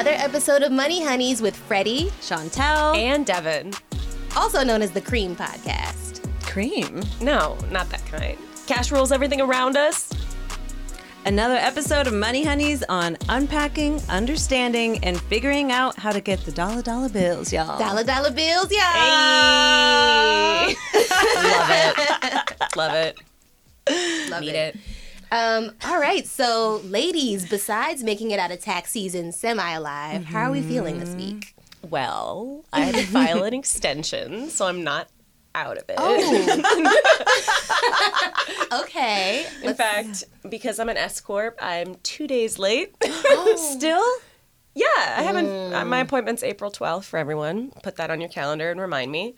Another episode of Money Honeys with Freddie, Chantel. and Devin. also known as the Cream Podcast. Cream. No, not that kind. Cash rules everything around us. Another episode of Money Honeys on unpacking, understanding, and figuring out how to get the dollar dollar bills, y'all. Dollar dollar bills, y'all. Hey. Love it. Love it. Love Need it. Um, all right, so ladies, besides making it out of tax season semi alive, how are we feeling this week? Well, I had to file an extension, so I'm not out of it. Okay. In fact, because I'm an S corp, I'm two days late. Still? yeah, I haven't. uh, My appointment's April 12th for everyone. Put that on your calendar and remind me.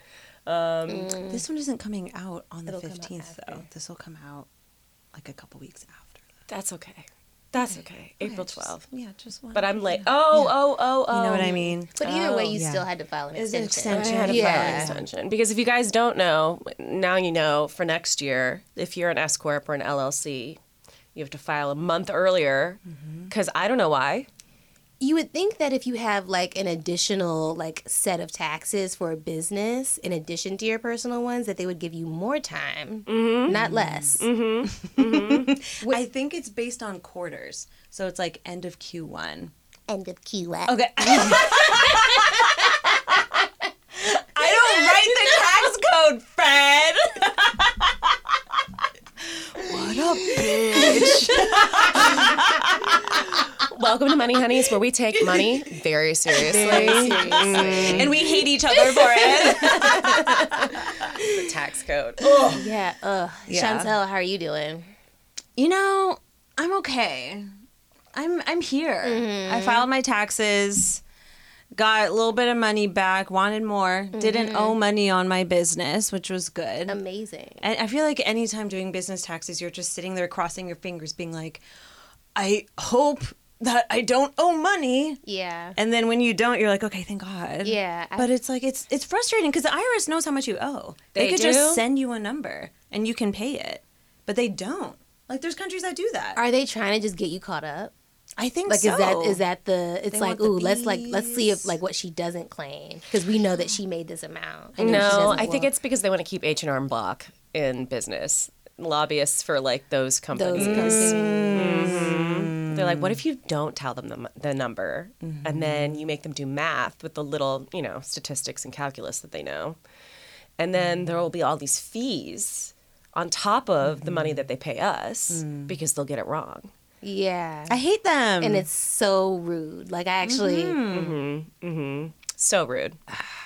Um, This one isn't coming out on the It'll come 15th, though. This will come out like a couple weeks after. That's okay. That's okay. April Just- 12th. Yeah, just one. But I'm late. Oh, oh, oh, oh. You know what I oh. mean? but either way, you oh, yeah. still had to file an It's an extension. extension. I had to yeah. file an extension because if you guys don't know, now you know. For next year, if you're an S corp or an LLC, you have to file a month earlier. Mm-hmm. Because I don't know why. You would think that if you have like an additional like set of taxes for a business in addition to your personal ones, that they would give you more time, mm-hmm. not less. Mm-hmm. Mm-hmm. I think it's based on quarters. So it's like end of Q1. End of QA. Okay. I don't write the tax code, Fred. what a bitch? Welcome to Money Honeys, where we take money very seriously. and we hate each other for it. the tax code. Yeah. Uh, Yeah. Chantel, how are you doing? You know, I'm okay. I'm I'm here. I filed my taxes, got a little bit of money back, wanted more, didn't owe money on my business, which was good. Amazing. And I feel like anytime doing business taxes, you're just sitting there crossing your fingers, being like, I hope that I don't owe money. Yeah. And then when you don't, you're like, okay, thank God. Yeah, I- But it's like it's it's frustrating because the IRS knows how much you owe. They, They could do? just send you a number and you can pay it, but they don't. Like there's countries that do that. Are they trying to just get you caught up? I think Like, so. is that is that the? It's They like, want the ooh, let's like let's see if like what she doesn't claim because we know that she made this amount. I know No, I think well, it's because they want to keep H and R Block in business. Lobbyists for like those companies. those companies. Mm-hmm. Mm-hmm. They're like, what mm. if you don't tell them the, the number, and mm-hmm. then you make them do math with the little, you know, statistics and calculus that they know, and then there mm-hmm. will be all these fees on top of the money that mm-hmm. they pay us mm. because they'll get it wrong. Yeah. I hate them. and it's so rude. Like I actually, So rude. Ah.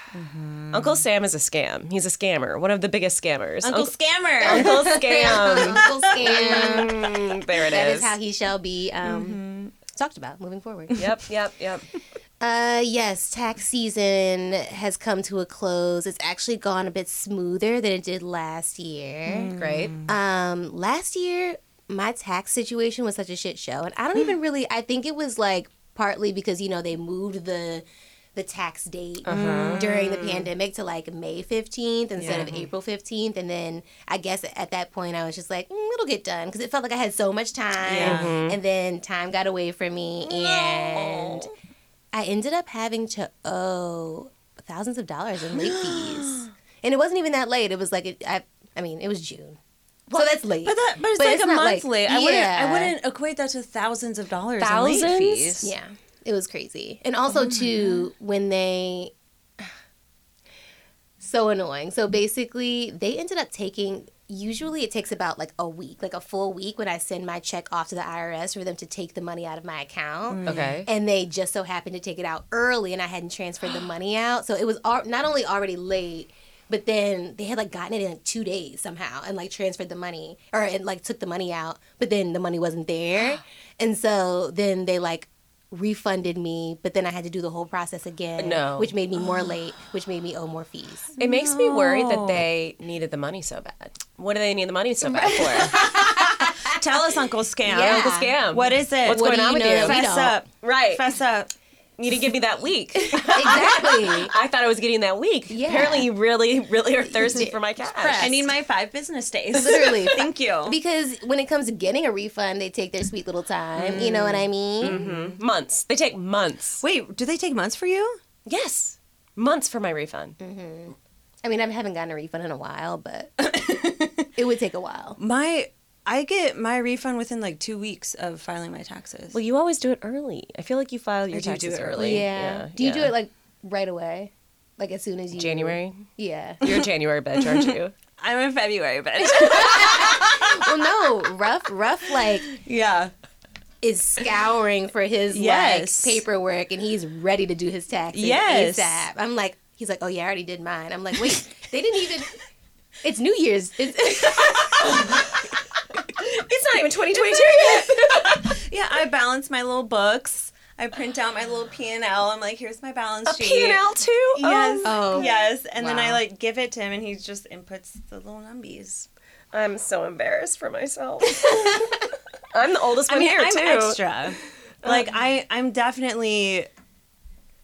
Uncle Sam is a scam. He's a scammer. One of the biggest scammers. Uncle Scammer. Uncle Scam. Uncle Scam. Mm, there it that is. is how he shall be um, talked about moving forward. Yep, yep, yep. Uh, yes, tax season has come to a close. It's actually gone a bit smoother than it did last year. Great. Um, last year, my tax situation was such a shit show, and I don't even really. I think it was like partly because you know they moved the the tax date uh-huh. during the mm. pandemic to like May 15th instead of April 15th. And then I guess at that point I was just like, mm, it'll get done because it felt like I had so much time. Mm-hmm. And then time got away from me. And I ended up having to owe thousands of dollars in late fees. And it wasn't even that late. It was like, it, I, I mean, it was June. so that's late. But that, but it's But like it's a month like- late. I wouldn't. I wouldn't equate that to thousands of dollars. in Thousands? late fees. Yeah, it was crazy. And also oh too when they so annoying. So basically, they ended up taking usually it takes about like a week, like a full week when I send my check off to the IRS for them to take the money out of my account. Mm. Okay. And they just so happened to take it out early and I hadn't transferred the money out. So it was al- not only already late, but then they had like gotten it in like two days somehow and like transferred the money or and like took the money out, but then the money wasn't there. and so then they like refunded me, but then I had to do the whole process again. No. Which made me more late, which made me owe more fees. It makes me worried that they needed the money so bad. What do they need the money so bad for? Tell us, Uncle Scam. Yeah. Uncle Scam. What is it? What's What going do on with know you? Fess up. Right. Fess up. You didn't give me that week. exactly. I thought I was getting that week. Yeah. Apparently, you really, really are thirsty for my cash. I need my five business days. Literally. Thank you. Because when it comes to getting a refund, they take their sweet little time. You know what I mean? Mm-hmm. months. They take months. Wait, do they take months for you? Yes, months for my refund. Mm-hmm. I mean, I haven't gotten a refund in a while, but it would take a while. My, I get my refund within like two weeks of filing my taxes. Well, you always do it early. I feel like you file your do do taxes it early. Yeah. Do you do it like right away? Like as soon as you January? Yeah. You're a January bitch, aren't you? I'm in February, but well, no, rough, rough like yeah. is scouring for his Yes. like paperwork, and he's ready to do his taxes Yes. ASAP. I'm like, he's like, oh yeah, I already did mine. I'm like, wait, they didn't even. It's New Year's. It's, it's not even 2022 yet. Yeah, I balance my little books. I print out my little P and L. I'm like, here's my balance A sheet. P&L too? Yes. Oh. oh. Yes. And then I like give it to him, and he just inputs the little numbies. I'm so embarrassed for myself. I'm the oldest I one mean, here I'm too. extra. Um, like I, I'm definitely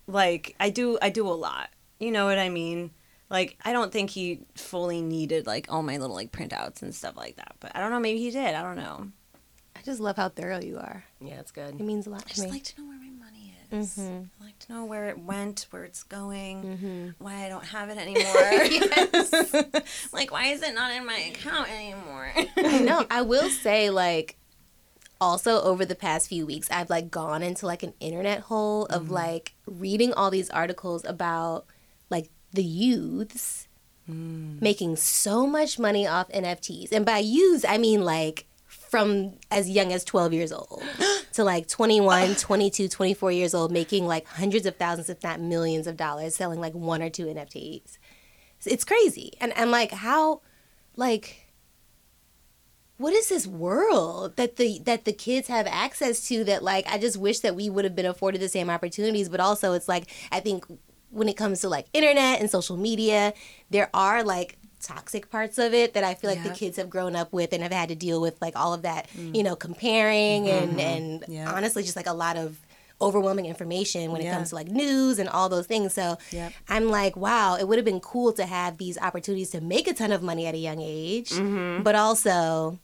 like I do. I do a lot. You know what I mean? Like I don't think he fully needed like all my little like printouts and stuff like that. But I don't know. Maybe he did. I don't know. I just love how thorough you are. Yeah, it's good. It means a lot to me. I to just me. like to know where my money is. Mm-hmm. I like to know where it went, where it's going, mm-hmm. why I don't have it anymore. like, why is it not in my account anymore? no, I will say like also over the past few weeks I've like gone into like an internet hole of mm-hmm. like reading all these articles about like the youths mm. making so much money off NFTs. And by youths I mean like from as young as 12 years old to like 21, 22, 24 years old making like hundreds of thousands if not millions of dollars selling like one or two NFTs. It's crazy. And I'm like how like what is this world that the that the kids have access to that like I just wish that we would have been afforded the same opportunities but also it's like I think when it comes to like internet and social media there are like toxic parts of it that I feel like the kids have grown up with and have had to deal with like all of that mm. you know comparing and mm-hmm. and Yeah. honestly just like a lot of overwhelming information when it Yeah. comes to like news and all those things so Yep. I'm like wow it would have been cool to have these opportunities to make a ton of money at a young age mm-hmm. but also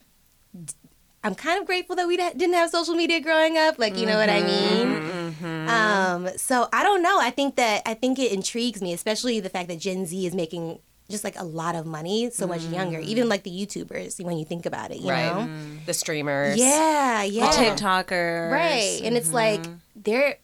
I'm kind of grateful that we didn't have social media growing up. Like, you know what I mm-hmm, mean? Mm-hmm. Um, so I don't know. I think that I think it intrigues me, especially the fact that Gen Z is making just like a lot of money so much younger. Even mm. like the YouTubers, when you think about it, you right. know? Mm. The streamers. Yeah, yeah. TikTokers. Right. And it's like mm-hmm. they're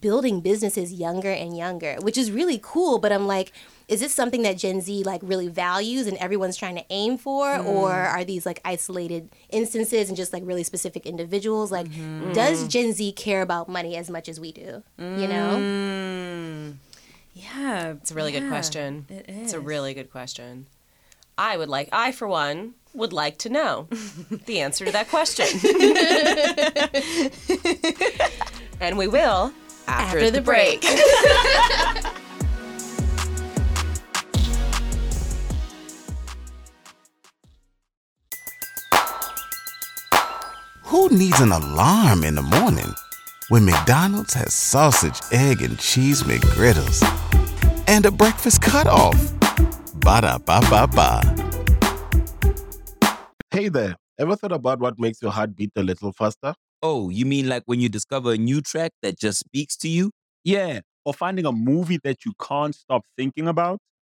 building businesses younger and younger, which is really cool. But I'm like, is this something that Gen Z like really values and everyone's trying to aim for? Or mm. are these like isolated instances and just like really specific individuals? Like, mm-hmm. does Gen Z care about money as much as we do? You know? Mm. Yeah. It's a really good question. it It's a really good question. I would like, I for one, would like to know the answer to that question. and we will after, After the, the break. Who needs an alarm in the morning when McDonald's has sausage, egg, and cheese McGriddles and a breakfast cutoff? Ba da ba ba ba. Hey there, ever thought about what makes your heart beat a little faster? Oh, you mean like when you discover a new track that just speaks to you? Yeah. Or finding a movie that you can't stop thinking about.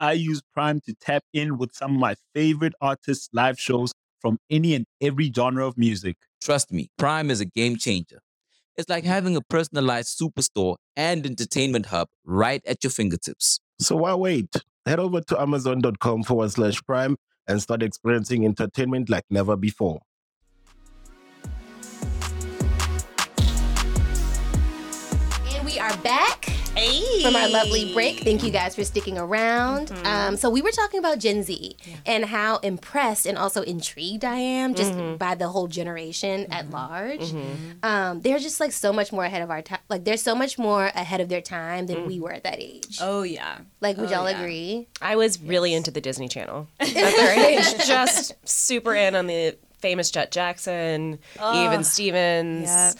I use Prime to tap in with some of my favorite artists' live shows from any and every genre of music. Trust me, Prime is a game changer. It's like having a personalized superstore and entertainment hub right at your fingertips. So why wait? Head over to amazon.com forward slash prime and start experiencing entertainment like never before. From our lovely break. Thank you guys for sticking around. Mm-hmm. Um, so we were talking about Gen Z and how impressed and also intrigued I am just mm-hmm. by the whole generation at mm-hmm. large. Um, they're just like so much more ahead of our time. Like they're so much more ahead of their time than we mm. were at that age. Oh yeah. Like, would Oh, y'all yeah. agree? I was really into the Disney Channel at their age. Just super in on the famous Jet Jackson, Even Stevens. yeah.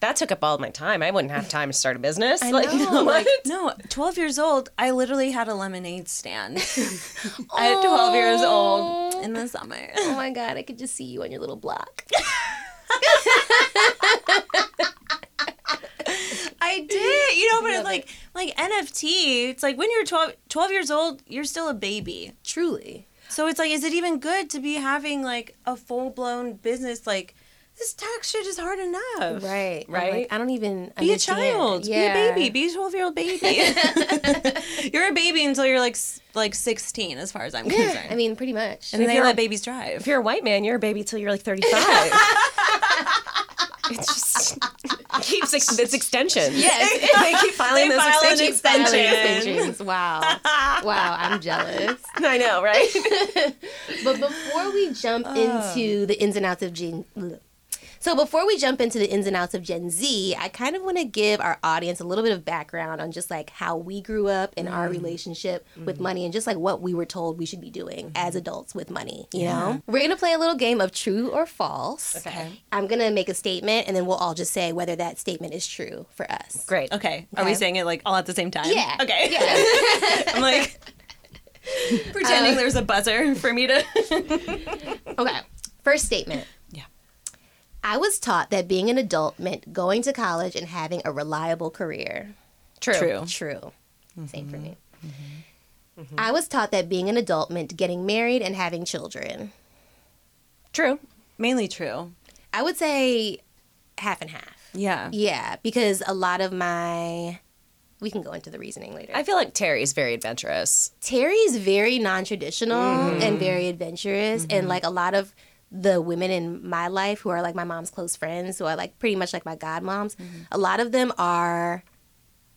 That took up all my time. I wouldn't have time to start a business. I like, know, what? No, 12 years old, I literally had a lemonade stand. At 12 years old oh. in the summer. Oh my god, I could just see you on your little block. I did, you know, but like like NFT, it's like when you're 12, 12 years old, you're still a baby. Truly. So it's like, is it even good to be having like a full blown business? Like, this tax shit is hard enough. Right. Right? like, I don't even Be a child. Yeah. Be a baby. Be a 12 year old baby. you're a baby until you're like like 16, as far as I'm Yeah, concerned. I mean, pretty much. and then they let babies drive. If you're a white man, you're a baby till you're like 35. it just keeps ex- it's extension. Yes. they keep filing They those file extensions. extension. Extensions. Wow. Wow, I'm jealous. I know, right? But before we jump into the ins and outs of Gen so before we jump into the ins and outs of Gen Z, I kind of want to give our audience a little bit of background on just like how we grew up and our mm. relationship with mm. money and just like what we were told we should be doing mm-hmm. as adults with money, you know? We're going to play a little game of true or false. Okay. I'm going to make a statement and then we'll all just say whether that statement is true for us. Great. Okay. Are we saying it like all at the same time? Yeah. Okay. Yeah. I'm like pretending uh, there's a buzzer for me to. Okay. First statement. I was taught that being an adult meant going to college and having a reliable career. True. True. True. Same for me. Mm-hmm. Mm-hmm. I was taught that being an adult meant getting married and having children. True. Mainly true. I would say half and half. Yeah. Yeah, because a lot of my. We can go into the reasoning later. I feel like Terry's very adventurous. Terry's very non-traditional mm-hmm. and very adventurous and like a lot of the women in my life who are like my mom's close friends who are like pretty much like my godmoms mm-hmm. a lot of them are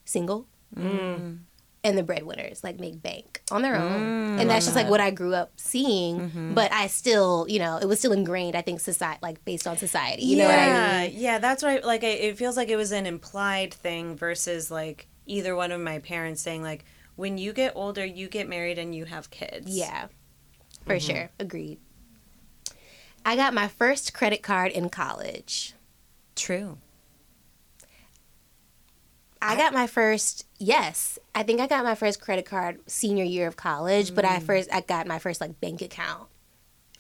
single. Mm. And the breadwinners like make bank on their own. Mm. And that's just like what i grew up seeing. Mm-hmm. But i still you know it was still ingrained i think society like based on society. You know what i mean? Yeah, that's right. Like. I, it feels like it was an implied thing versus like either one of my parents saying like, when you get older, you get married and you have kids. Yeah, for mm-hmm. sure. Agreed. I got my first credit card in college. True. I got my first, yes, I think I got my first credit card senior year of college, but I mm. first, I got my first like bank account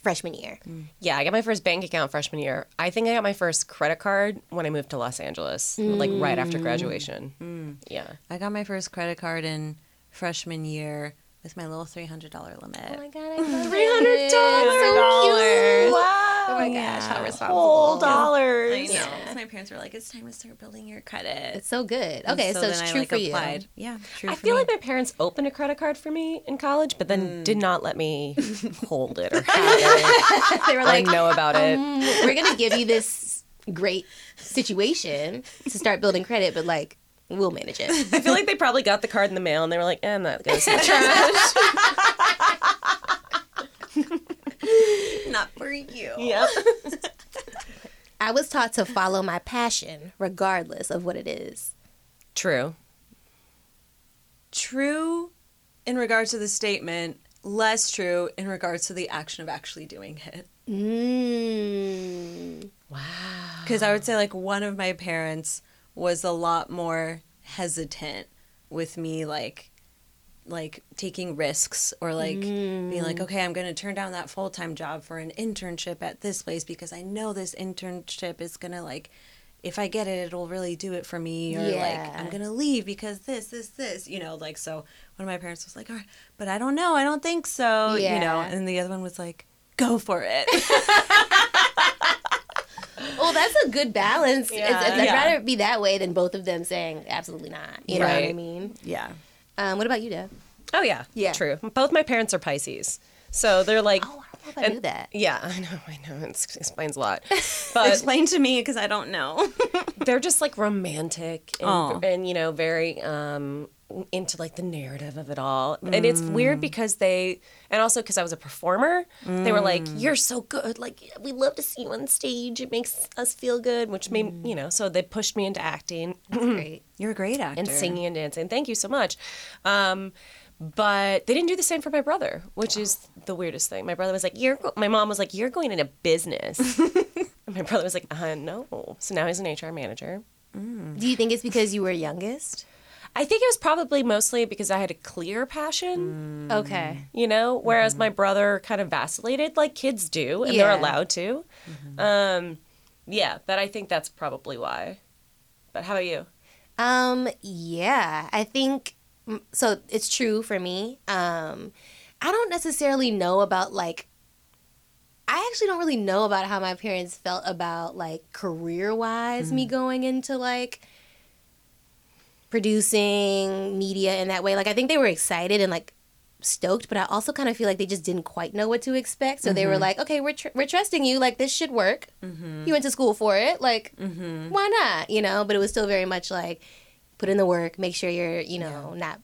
freshman year. Mm. Yeah, I got my first bank account freshman year. I think I got my first credit card when I moved to Los Angeles, like right after mm. graduation. Yeah. I got my first credit card in freshman year with my little three hundred dollar limit. Oh my god, I love three hundred dollars. So cute. Wow. Oh my gosh, how responsible. Whole dollars. I know. It's my parents were like, "It's time to start building your credit." It's so good. And Okay, so, it's then I, true like, for applied. you. Yeah, true. I for feel me. like my parents opened a credit card for me in college, but then did not let me hold it or have it they were or like, know about it. um, we're gonna give you this great situation to start building credit, but like we'll manage it. I feel like they probably got the card in the mail and they were like, eh, that goes in the trash. Not for you. yep. I was taught to follow my passion regardless of what it is. True. True in regards to the statement, less true in regards to the action of actually doing it. Mm. Because I would say, like, one of my parents was a lot more hesitant with me, like, like taking risks or like being like, okay, I'm going to turn down that full time job for an internship at this place because I know this internship is going to, like, if I get it, it'll really do it for me. Or like, I'm going to leave because this, this, this, you know, like, so one of my parents was like, all right, but I don't know. I don't think so, you know, and the other one was like, go for it. Well, that's a good balance. It's- it's- I'd Yeah. rather it be that way than both of them saying absolutely not. You know what I mean? yeah. Um, what about you, Dev? Oh yeah. Yeah. True. Both my parents are Pisces. So they're like Oh, I don't know if I knew that. Yeah, I know, I know. It explains a lot. But Explain to me because I don't know. they're just like romantic and, Aw. and you know very um into like the narrative of it all and it's weird because they and also because i was a performer they were like you're so good like we love to see you on stage it makes us feel good which made you know so they pushed me into acting Great. You're a great actor. and singing and dancing thank you so much um but they didn't do the same for my brother which is the weirdest thing my brother was like you're my mom was like you're going into business and my brother was like uh no so now he's an hr manager Do you think it's because you were youngest? I think it was probably mostly because I had a clear passion, Okay. you know, whereas my brother kind of vacillated like kids do, and they're allowed to. Um, yeah, but I think that's probably why. But how about you? Um, yeah, I think mm, so. It's true for me. Um, I don't necessarily know about like. I actually don't really know about how my parents felt about like career wise me mm. going into like producing media in that way. Like I think they were excited and like stoked, but I also kind of feel like they just didn't quite know what to expect. So they were mm-hmm. like, "Okay, we're tr- we're trusting you. Like this should work. Mm-hmm. You went to school for it. Like mm-hmm. why not? You know." But it was still very much like put in the work, make sure you're you know not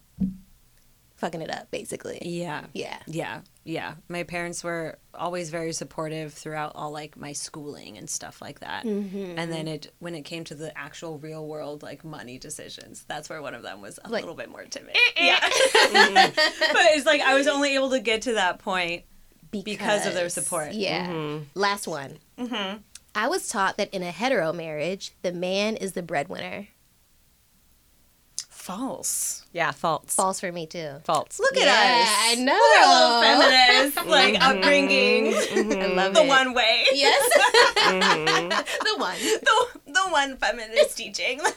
fucking it up, basically. Yeah. Yeah. Yeah. Yeah. My parents were always very supportive throughout all like my schooling and stuff like that. Mm-hmm. And then it when it came to the actual real world like money decisions, that's where one of them was a Like- little bit more timid. Eh, eh. yeah. but it's like I was only able to get to that point because of their support. Yeah. Mm-hmm. Last one. Mm-hmm. I was taught that in a hetero marriage, the man is the breadwinner. False. Yeah, false. False for me too. False. Look at us. Yeah, us. I know. Little Feminist, like mm-hmm. upbringing, mm-hmm. I love the it. one way. Yes. Mm-hmm. the one. the, the one feminist teaching.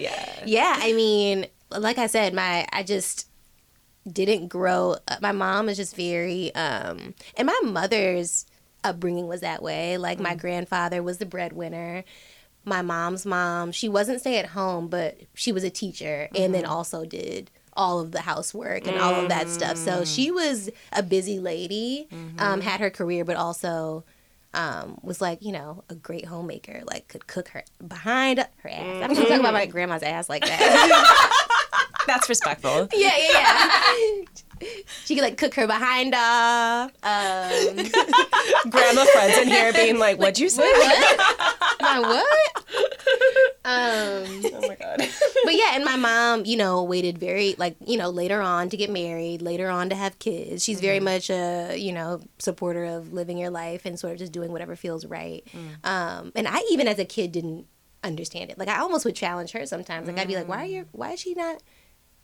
Yeah. Yeah, I mean, like I said, my I just didn't grow. up. My mom is just very, um, and my mother's upbringing was that way. Like my mm. grandfather was the breadwinner. My mom's mom, she wasn't stay at home, but she was a teacher, and then also did all of the housework and all of that stuff. So she was a busy lady, um, had her career, but also um, was like, you know, a great homemaker, like could cook her behind her ass. I'm not talking about my grandma's ass like that. That's respectful. yeah, yeah, yeah. she could like cook her behind off. Um, Grandma friends in here being like, what'd you say? my what? Um, Oh my God. but yeah, and my mom, you know, waited very like you know later on to get married, later on to have kids. She's very much a you know supporter of living your life and sort of just doing whatever feels right. Um, and I even as a kid didn't understand it. Like I almost would challenge her sometimes. Like I'd be like, why are you? Why is she not?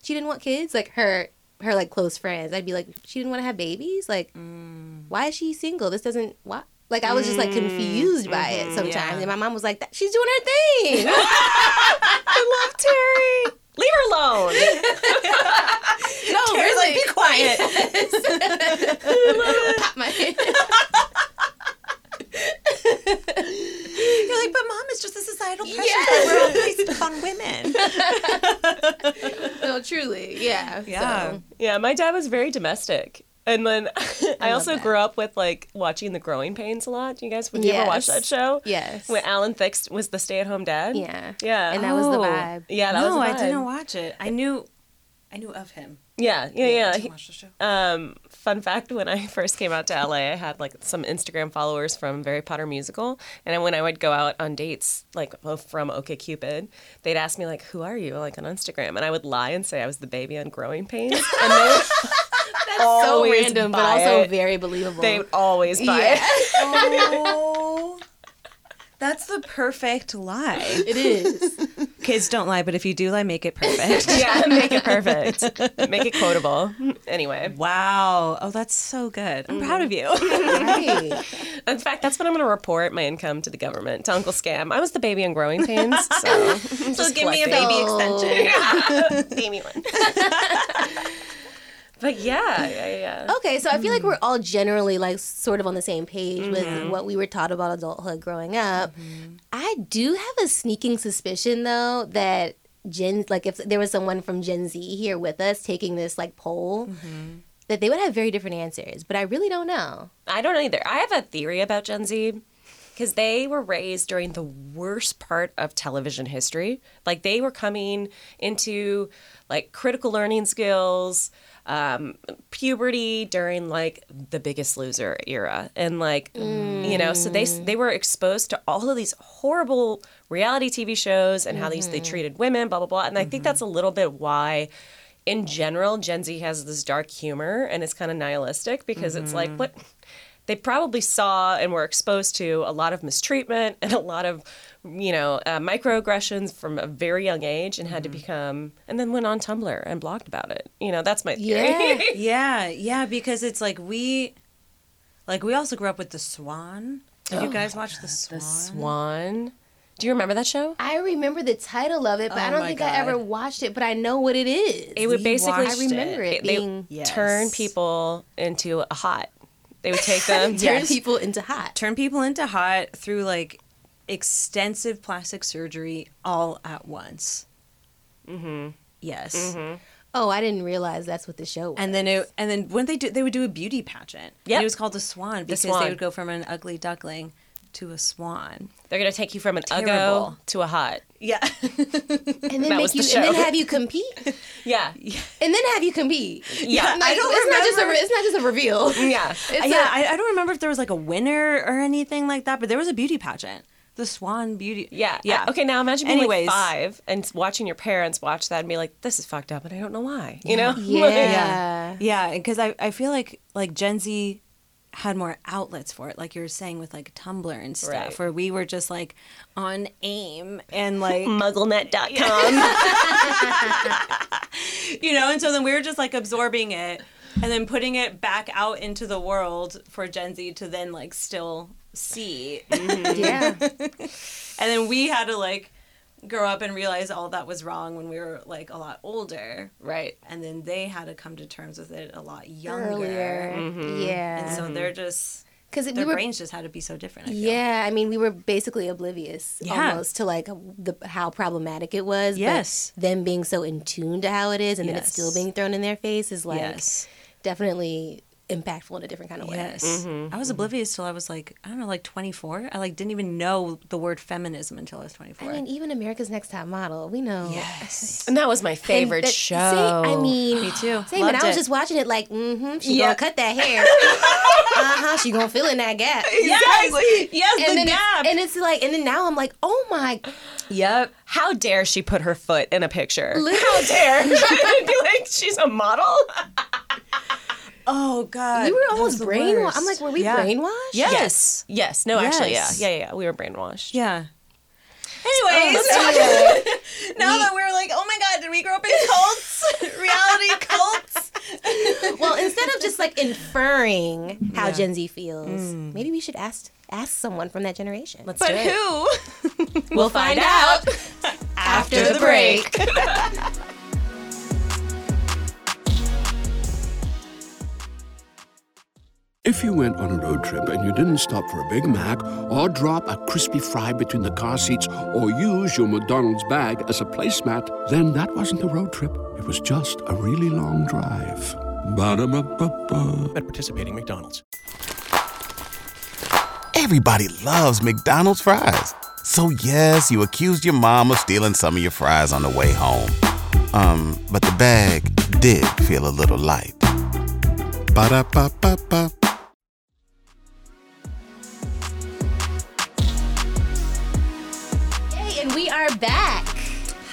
She didn't want kids. Like her her like close friends. I'd be like, she didn't want to have babies. Like mm. why is she single? This doesn't why. Like I was just like confused by it mm-hmm. sometimes, yeah. and my mom was like, "That- "She's doing her thing." I love Terry. Leave her alone. no, Terry's like, be quiet. Pop my head. You're like, but mom, it's just the societal pressure that we're all placed upon women. no, truly, yeah. Yeah. So. Yeah, my dad was very domestic. And then I, I also that. grew up with like watching The Growing Pains a lot. Do you guys would yes. you ever watch that show? Yes. When Alan Thicke was the stay-at-home dad. Yeah. Yeah. And that oh. was the oh. vibe. Yeah, that no, was. No, I didn't watch it. I knew I knew of him. Yeah, yeah, yeah. He- didn't watch the show. Um, fun fact: When I first came out to LA, I had like some Instagram followers from Harry Potter musical, and when I would go out on dates, like oh, from OkCupid, they'd ask me like, "Who are you?" like on Instagram, and I would lie and say I was the baby on Growing Pains, and they would So random, but also it. very believable. they would always buy Yeah. it. Oh, that's the perfect lie. it is. Kids don't lie, but if you do lie, make it perfect. yeah, make it perfect, make it quotable. Anyway, wow. Oh, that's so good. I'm proud of you. Mm-hmm. Right. in fact, that's what I'm going to report my income to the government to Uncle Scam. I was the baby on Growing Pains, so so give me a baby extension. Amy one. But yeah, yeah, yeah. Okay, so I feel like hmm. we're all generally like sort of on the same page Mm-hmm. with what we were taught about adulthood growing up. Mm-hmm. I do have a sneaking suspicion though that Gen like if there was someone from Gen Z here with us taking this like poll mm-hmm. that they would have very different answers, but I really don't know. I don't know either. I have a theory about Gen Z because they were raised during the worst part of television history. Like they were coming into like critical learning skills, um, puberty during like the Biggest Loser era, and like you know, so they they were exposed to all of these horrible reality TV shows and how these they mm-hmm. treated women, blah blah blah. And I think that's a mm-hmm. little bit why in general, Gen Z has this dark humor and it's kind of nihilistic because it's like mm-hmm. what? They probably saw and were exposed to a lot of mistreatment and a lot of you know uh, microaggressions from a very young age and had to become and then went on Tumblr and blogged about it. You know, that's my theory. Yeah. yeah, yeah, because it's like we, like we also grew up with the Swan. Did you guys watch the Swan? The Swan. Do you remember that show? I remember the title of it, but I Oh don't my think I ever watched it, but I know what it is. It would basically I remember it, they being Yes. turn people into a hot. They would take them. turn Yes. people into hot. Turn people into hot through like extensive plastic surgery all at once. Mm-hmm. Yes. Oh, I didn't realize that's what the show was. And then it, and then when they do, they would do a beauty pageant. Yeah, it was called the Swan because Swan. they would go from an ugly duckling to a swan. They're gonna take you from an uggo Terrible. to a hot. Yeah. and then that make was the you and then have you compete. Yeah. and then have you compete. Yeah. Like, I don't it's not just a remember- it's not just a reveal. Yeah. It's yeah, I don't remember if there was like a winner or anything like that, but there was a beauty pageant. The Swan Beauty. Yeah. Yeah. Okay, now imagine being Anyways. like five and watching your parents watch that and be like, this is fucked up and I don't know why. You know? yeah. Yeah, because I, I feel like like Gen Z had more outlets for it, like you were saying with like Tumblr and stuff, Right. where we were just like on AIM and like Mugglenet.com. you know, and so then we were just like absorbing it and then putting it back out into the world for Gen Z to then like still see. Mm-hmm. Yeah. And then we had to like grow up and realize all that was wrong when we were like a lot older. right. And then they had to come to terms with it a lot younger. Earlier. Mm-hmm. Yeah. And so they're just Because we their were brains just had to be so different. I feel. Yeah, I mean, we were basically oblivious Yeah. almost to like the how problematic it was. but Yes. them being so in tune to how it is, and then it's still being thrown in their face is like yes. definitely impactful in a different kind of way. Yes. I was oblivious till I was like, I don't know, like 24. I like didn't even know the word feminism until I was 24. I mean, even America's Next Top Model, we know. yes. And that was my favorite that- show. See, I mean, Me too. Same, and I was it. just watching it like, mm-hmm, she Yeah. gonna cut that hair. uh huh, she gonna fill in that gap. Yes. Yes, And the gap. It's, and it's like, and then now I'm like, oh my, yep. How dare she put her foot in a picture? Literally. How dare? be like, she's a model? Oh God. we were almost brainwashed. I'm like, were we Yeah. brainwashed? Yes. Yes. No, actually, yeah. Yeah, yeah, yeah. We were brainwashed. Yeah. Anyways, oh, now that we're like, oh my God, did we grow up in cults? Reality cults? well, instead of just like inferring how Yeah. Gen Z feels, hmm. maybe we should ask ask someone from that generation. Let's But do it. who? we'll find out after the break. If you went on a road trip and you didn't stop for a Big Mac or drop a crispy fry between the car seats or use your McDonald's bag as a placemat, then that wasn't a road trip. It was just a really long drive. Ba-da-ba-ba-ba. At participating McDonald's. Everybody loves McDonald's fries. So yes, you accused your mom of stealing some of your fries on the way home. Um, but the bag did feel a little light. Ba-da-ba-ba-ba. Hey, and we are back.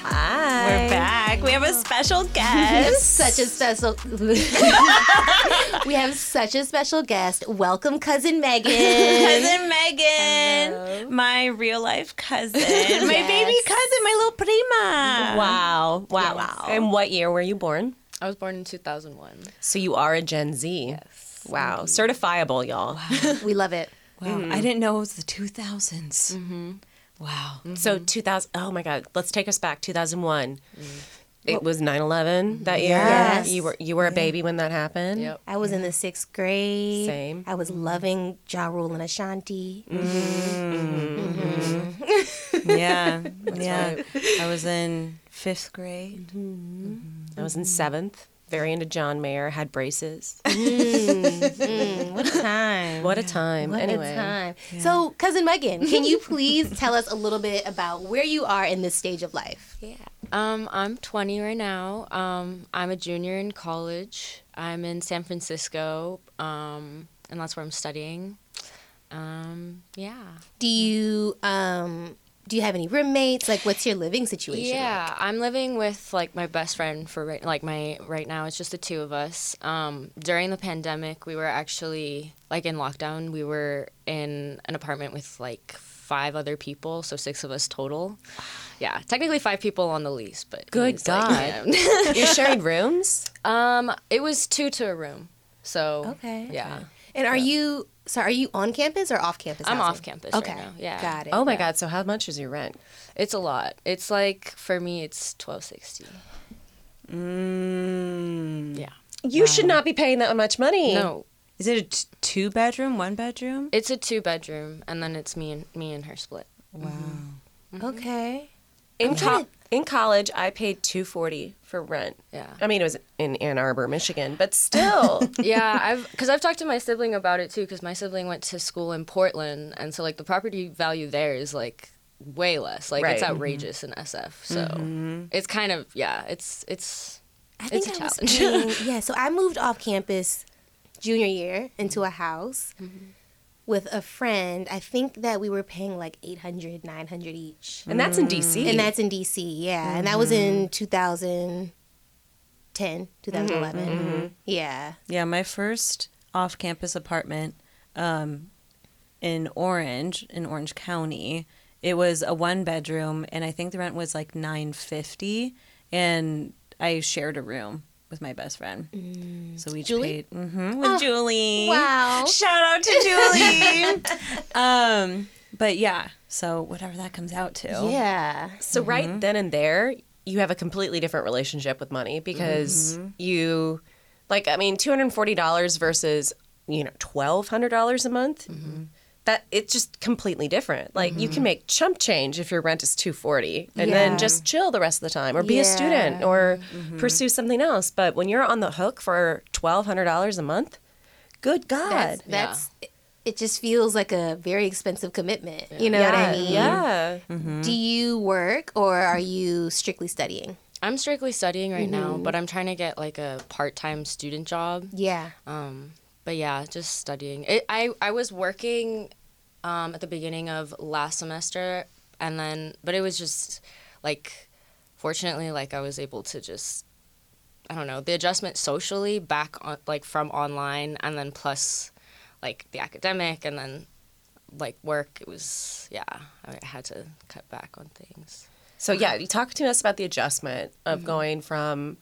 Hi. We're back. We have a special guest. such a special. we have such a special guest. Welcome, cousin Megan. cousin Megan, my real life cousin, my baby cousin, my little prima. Wow. Wow. Wow. And what year were you born? I was born in 2001. So you are a Gen Z. Yes. Wow. Certifiable, y'all. we love it. Wow, I didn't know it was the 2000s. Mm-hmm. Wow. So mm-hmm. 2000. Oh my God. Let's take us back. 2001. Mm. It was 9/11 mm-hmm. that year. Yes. You were you were a baby when that happened. Yep. I was in the sixth grade. Same. I was mm-hmm. loving Ja Rule and Ashanti. Yeah, yeah. I was in fifth grade. I was in seventh. Very into John Mayer. Had braces. What a time. What a time. What anyway. a time. So, cousin Megan, can you please tell us a little bit about where you are in this stage of life? Yeah. Um, I'm 20 right now. Um, I'm a junior in college. I'm in San Francisco, um, and that's where I'm studying. Um, yeah. Do you um do you have any roommates? Like, what's your living situation? Yeah, I'm living with like my best friend for right, like my right now. It's just the two of us. Um, during the pandemic, we were actually like in lockdown. We were in an apartment with like five other people, so six of us total. Yeah, technically five people on the lease, but Good it's like, God. yeah. You're sharing rooms. um, it was two to a room. So Okay. yeah, And are you so are you on campus or off campus? I'm housing? off campus Okay. right now. Yeah, Got it. Oh my God. So how much is your rent? It's a lot. It's like for me, it's twelve sixty. Mm. Yeah. You should not be paying that much money. No, Is it a t- two bedroom, one bedroom? it's a two bedroom, and then it's me and me and her split. Wow. Okay. In, trying co- in college, I paid two forty for rent. Yeah. I mean, it was in Ann Arbor, Michigan, but still. yeah, I've because I've talked to my sibling about it too. Because my sibling went to school in Portland, and so like the property value there is like way less. Like it's Right. outrageous in SF. So mm-hmm. it's kind of yeah. It's it's I think It's a I was challenge. paying- yeah, so I moved off campus junior year into a house mm-hmm. With a friend. I think that we were paying like 800, 900 each. and that's in DC. And that's in DC, yeah. And that was in mm-hmm. 2010, 2011. Mm-hmm, mm-hmm. Yeah. Yeah, my first off-campus apartment um, in Orange, in Orange County, it was a one-bedroom, and I think the rent was like nine fifty, and I shared a room with my best friend. Mm. So we Julie? paid hmm with ah, Julie. Wow. Shout out to Julie. um, but yeah, so whatever that comes out to. Yeah. So right mm-hmm. then and there, you have a completely different relationship with money because mm-hmm. you, like, I mean, two hundred forty dollars versus you know twelve hundred dollars a month. Mm-hmm. That it's just completely different. Like you can mm-hmm. make chump change if your rent is two forty, and Yeah. then just chill the rest of the time, or be a student, Yeah. or mm-hmm. pursue something else. But when you're on the hook for twelve hundred dollars a month, good God, That's, that's it just feels like a very expensive commitment. You know yeah, what I mean? yeah. Mm-hmm. Do you work or are you strictly studying? I'm strictly studying right now, but I'm trying to get like a part time student job. Yeah. Um, but yeah, just studying. It, I I was working um, at the beginning of last semester, and then but it was just like, fortunately, like I was able to just I don't know the adjustment socially back on like from online, and then plus like the academic, and then like work. It was yeah, I had to cut back on things. So yeah, you talk to us about the adjustment of going from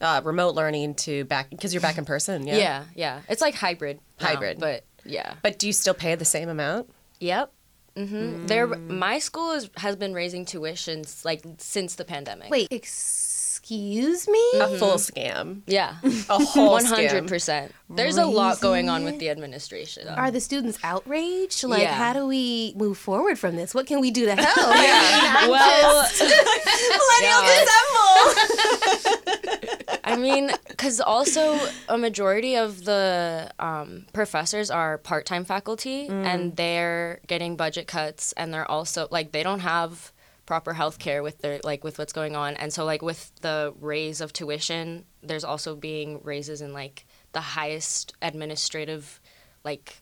uh, remote learning to back because you're back in person. Yeah. Yeah, yeah, it's like hybrid. now, Hybrid. but yeah. But do you still pay the same amount? Yep. hmm There, my school is, has been raising tuitions like since the pandemic. Wait, excuse Excuse me? A full scam. Yeah. A whole scam. hundred percent. There's a lot going on with the administration. Are the students outraged? Like, Yeah. how do we move forward from this? What can we do to help? I mean, I'm Well, just- I mean, because also a majority of the um, professors are part-time faculty, and they're getting budget cuts, and they're also like they don't have proper health care with their like with what's going on, and so like with the raise of tuition, there's also being raises in like the highest administrative like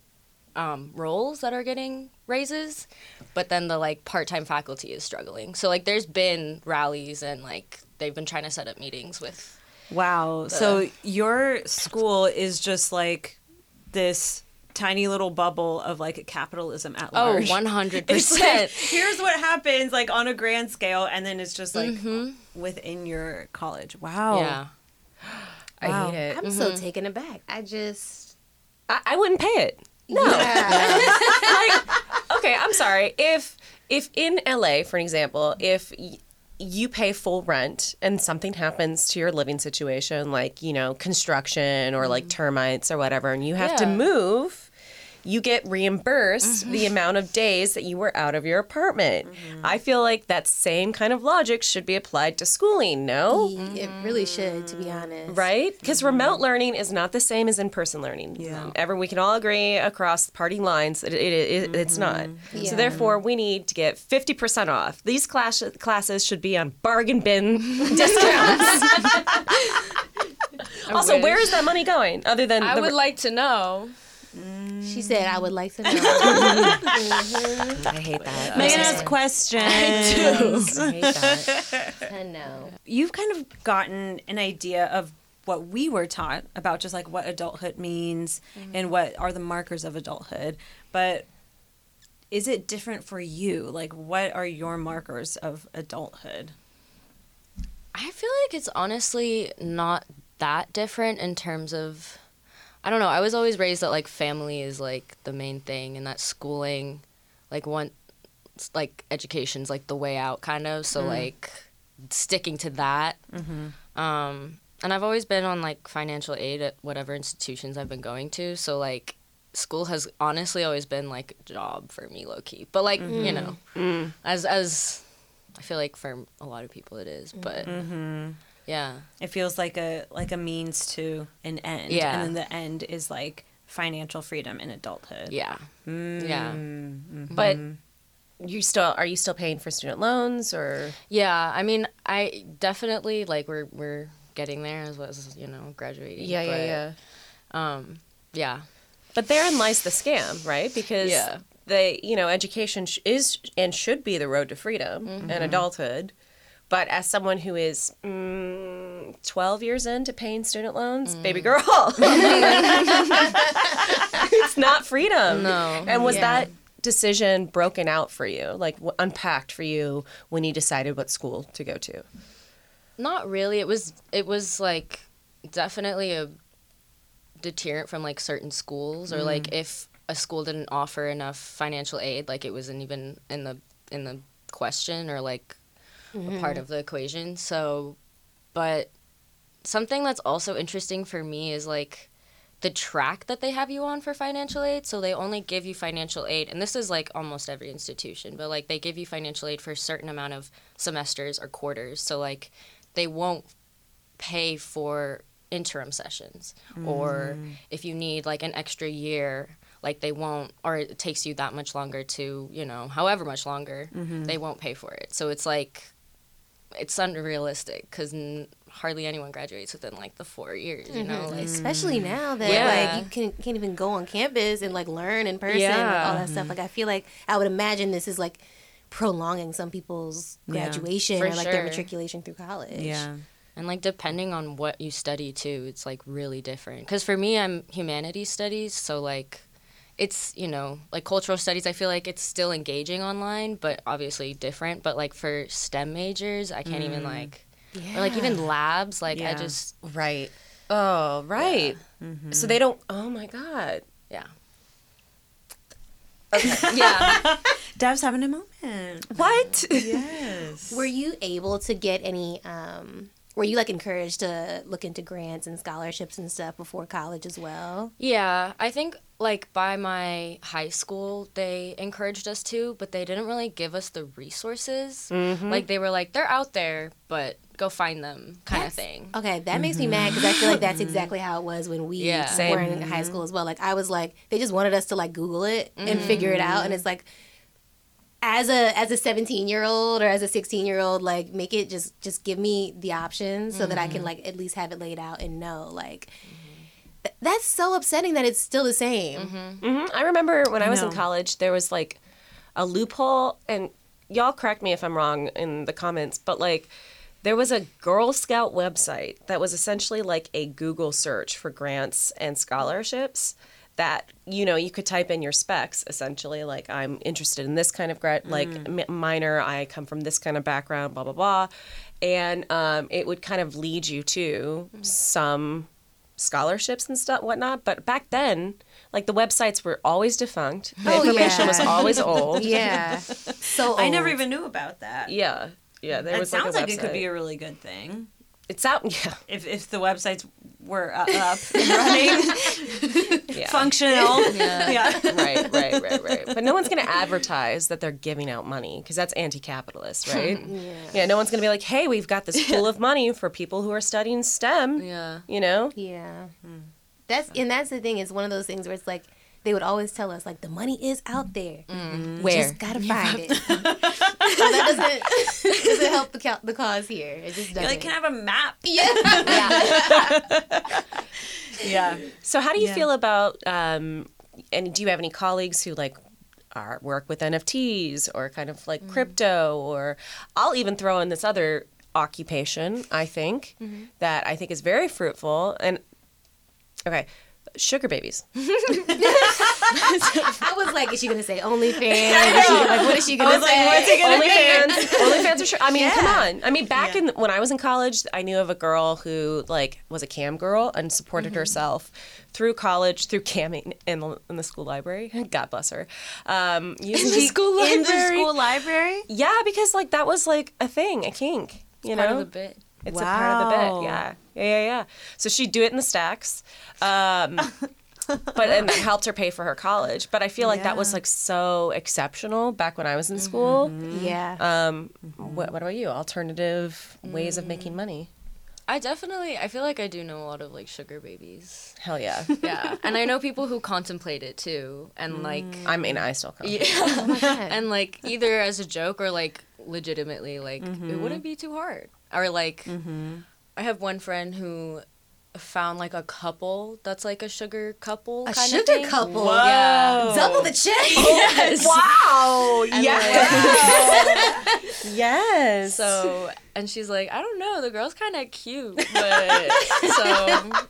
um, roles that are getting raises, but then the like part-time faculty is struggling. So like there's been rallies and like they've been trying to set up meetings with Wow. So your school is just like this tiny little bubble of like capitalism at Oh, large. 100%. It's like, here's what happens like on a grand scale and then it's just like mm-hmm. within your college. Wow. Yeah. I Wow. hate it. I'm so mm-hmm. taken aback. I just. I, I wouldn't pay it. No. like, okay, I'm sorry. If if in LA, for example, if y- you pay full rent and something happens to your living situation, like you know construction or like mm. termites or whatever, and you have to move. You get reimbursed the mm-hmm. amount of days that you were out of your apartment. Mm-hmm. I feel like that same kind of logic should be applied to schooling, no? It really should, to be honest. Right? Because mm-hmm. remote learning is not the same as in person learning. Yeah. Um, ever we can all agree across party lines that it, it, it, it's not. Yeah. So therefore, we need to get 50% off. These class, classes should be on bargain bin discounts. also, where is that money going other than I the would like to know. She said, I would like to know. Mm-hmm. I hate that. Megan has questions. I hate that. I know. You've kind of gotten an idea of what we were taught about just like what adulthood means mm-hmm. and what are the markers of adulthood. But is it different for you? Like, what are your markers of adulthood? I feel like it's honestly not that different in terms of I don't know. I was always raised that like family is like the main thing and that schooling like one like education's like the way out kind of. So mm. like sticking to that. Mm-hmm. Um and I've always been on like financial aid at whatever institutions I've been going to. So like school has honestly always been like a job for me low key. But like, you mm-hmm. know, mm. as as I feel like for a lot of people it is, but mm-hmm. Yeah. It feels like a like a means to an end. Yeah. And then the end is like financial freedom in adulthood. Yeah. Yeah. But you still are you still paying for student loans or Yeah. I mean, I definitely like we're we're getting there as well as, you know, graduating. yeah yeah yeah Um yeah. But therein lies the scam, right? Because Yeah. they, you know, education sh- is and should be the road to freedom Mm-hmm. and adulthood. But as someone who is mm, 12 years into paying student loans, Mm. baby girl, it's not freedom. No. And was Yeah. that decision broken out for you, like w- unpacked for you when you decided what school to go to? Not really. It was it was like definitely a deterrent from like certain schools or like if a school didn't offer enough financial aid, like it wasn't even in the in the question or like a part mm-hmm. of the equation. So but something that's also interesting for me is like the track that they have you on for financial aid. So they only give you financial aid, and this is like almost every institution, but like they give you financial aid for a certain amount of semesters or quarters. So like they won't pay for interim sessions, or mm. if you need like an extra year. Like they won't, or it takes you that much longer to, you know, however much longer, mm-hmm. they won't pay for it. So it's like, it's unrealistic because n- hardly anyone graduates within like the four years, you know? Mm-hmm. Like, Especially now that Yeah. like you can can't even go on campus and like learn in person and Yeah. all that stuff. Mm-hmm. Like I feel like I would imagine this is like prolonging some people's graduation For or like their matriculation through college. Yeah. And like depending on what you study too, it's like really different. Because for me, I'm humanities studies, so like it's you know like cultural studies. I feel like it's still engaging online, but obviously different. But like for STEM majors, I can't even like or like even labs. Like I just Right. Oh, right. So they don't. Oh my God. yeah. yeah. Dev's having a moment. What? Yes. Were you able to get any um were you like encouraged to look into grants and scholarships and stuff before college as well? Yeah, I think like by my high school they encouraged us to, but they didn't really give us the resources. Mm-hmm. Like they were like they're out there, but go find them kind of thing. Okay, that makes me mad because I feel like that's mm-hmm. exactly how it was when we Yeah. were in high mm-hmm. school as well. Like I was like, they just wanted us to like Google it and figure it out, and mm-hmm. it's like, as a as a seventeen year old or as a sixteen year old, like make it just just give me the options so that I can like at least have it laid out and know like. th- That's so upsetting that it's still the same. Mhm. I remember when I was in college, there was like a loophole, and y'all correct me if I'm wrong in the comments, but like there was a Girl Scout website that was essentially like a Google search for grants and scholarships. That you know you could type in your specs essentially like I'm interested in this kind of grad like m- minor I come from this kind of background blah blah blah, and um, it would kind of lead you to some scholarships and stuff whatnot. But back then like the websites were always defunct. The Oh, information was always old. Yeah, so I never even knew about that. yeah. Yeah there It was sounds like, like, it could be a really good thing. It's out yeah. If if the websites were uh, up and running, yeah functional. Yeah. right right right right but no one's going to advertise that they're giving out money because that's anti-capitalist right yeah. no one's going to be like hey we've got this pool of money for people who are studying stem Yeah. you know Yeah. That's and that's the thing. It's one of those things where it's like they would always tell us like the money is out there. Mm-hmm. You Where? just gotta find it. so that doesn't doesn't help the ca- the cause here. It just doesn't. You're like, can I have a map? yeah. Yeah. So how do you Yeah. feel about um and do you have any colleagues who like are work with NFTs or kind of like mm. crypto or I'll even throw in this other occupation I think mm-hmm. that I think is very fruitful and okay sugar babies I was like, is she gonna say OnlyFans? Is she, like, what is she gonna say? OnlyFans OnlyFans are sure I mean come on I mean back in when I was in college I knew of a girl who like was a cam girl and supported herself through college through camming in the, in the school library God bless her um using the school library. In the school library? Yeah, because like that was like a thing, a kink. You Part know, of the bit. It's a part of the Wow. bit. Yeah, yeah, yeah, yeah. So she'd do it in the stacks, um, but and that helped her pay for her college. But I feel like that was like so exceptional back when I was in school. Mm-hmm. Mm-hmm. Yeah. Um, mm-hmm. what, what about you? Alternative ways of mm. making money? I definitely I feel like I do know a lot of like sugar babies. Hell yeah. Yeah. and I know people who contemplate it too. And mm. like I mean, I still come. Yeah. Oh and like either as a joke or like legitimately, like it wouldn't be too hard. Or like mm-hmm. I have one friend who found like a couple that's like a sugar couple A kind sugar of thing. couple. Yeah. Double the check. Wow. And, Yes. yes. So and she's like, I don't know, the girl's kind of cute, but so I.